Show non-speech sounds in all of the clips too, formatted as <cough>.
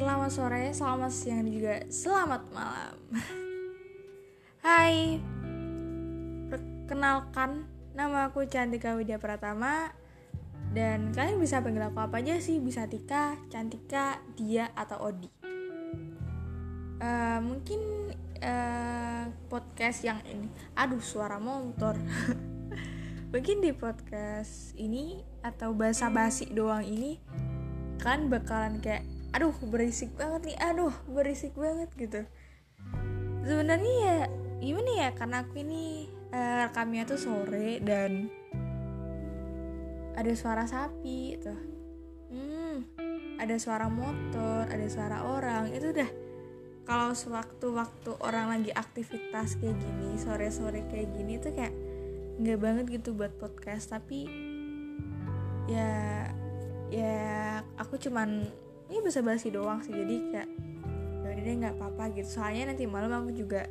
selamat sore, selamat siang, dan juga selamat malam. <laughs> Hai, perkenalkan nama aku Cantika Widya Pratama dan kalian bisa panggil aku apa aja sih? Bisa Tika, Cantika, Dia, atau Odi. Uh, mungkin uh, podcast yang ini, aduh suara motor. <laughs> mungkin di podcast ini atau bahasa basi doang ini kan bakalan kayak aduh berisik banget nih aduh berisik banget gitu. Sebenarnya ya gimana ya karena aku ini uh, rekamnya tuh sore dan ada suara sapi tuh hmm ada suara motor ada suara orang itu udah. Kalau sewaktu-waktu orang lagi aktivitas kayak gini sore-sore kayak gini tuh kayak nggak banget gitu buat podcast tapi ya ya aku cuman ini bisa basi doang sih. Jadi kayak ya udah deh nggak apa-apa gitu. Soalnya nanti malam aku juga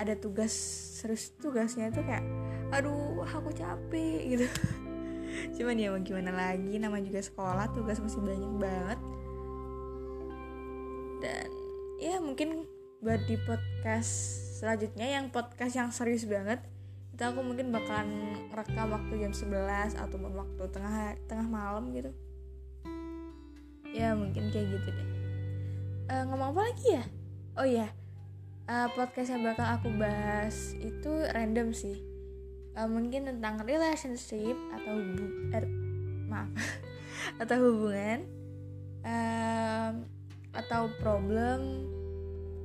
ada tugas serius tugasnya itu kayak aduh aku capek <laughs> gitu. Cuman ya mau gimana lagi nama juga sekolah tugas masih banyak banget. Dan ya mungkin buat di podcast selanjutnya yang podcast yang serius banget itu aku mungkin bakalan rekam waktu jam 11 atau waktu tengah tengah malam gitu ya mungkin kayak gitu deh. Uh, ngomong apa lagi ya? Oh ya uh, podcast yang bakal aku bahas itu random sih. Uh, mungkin tentang relationship atau bu er, maaf. <laughs> Atau hubungan um, atau problem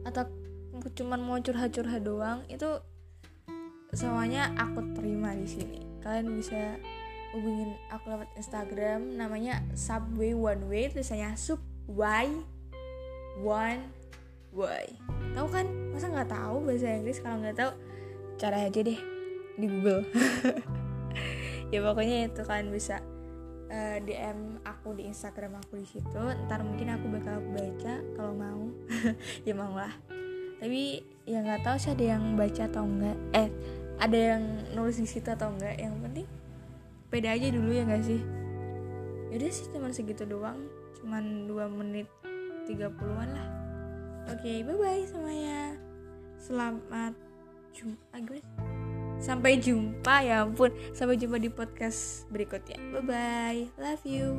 atau cuman mau curhat-curhat doang itu semuanya aku terima di sini. Kalian bisa hubungin aku lewat Instagram namanya Subway One Way tulisannya sub Y One Way. Tahu kan? Masa nggak tahu bahasa Inggris? Kalau nggak tahu cara aja deh di Google. <laughs> Ya pokoknya itu kalian bisa uh, eh, DM aku di Instagram aku di situ. Ntar mungkin aku bakal baca kalau mau. <laughs> Ya mau lah. Tapi ya nggak tahu sih ada yang baca atau enggak eh ada yang nulis di situ atau enggak yang penting beda aja dulu ya gak sih? Yaudah sih cuman segitu doang. Cuman 2 menit 30an lah. Oke okay, bye bye semuanya selamat jumpa sampai jumpa ya ampun. Sampai jumpa di podcast berikutnya. Bye bye love you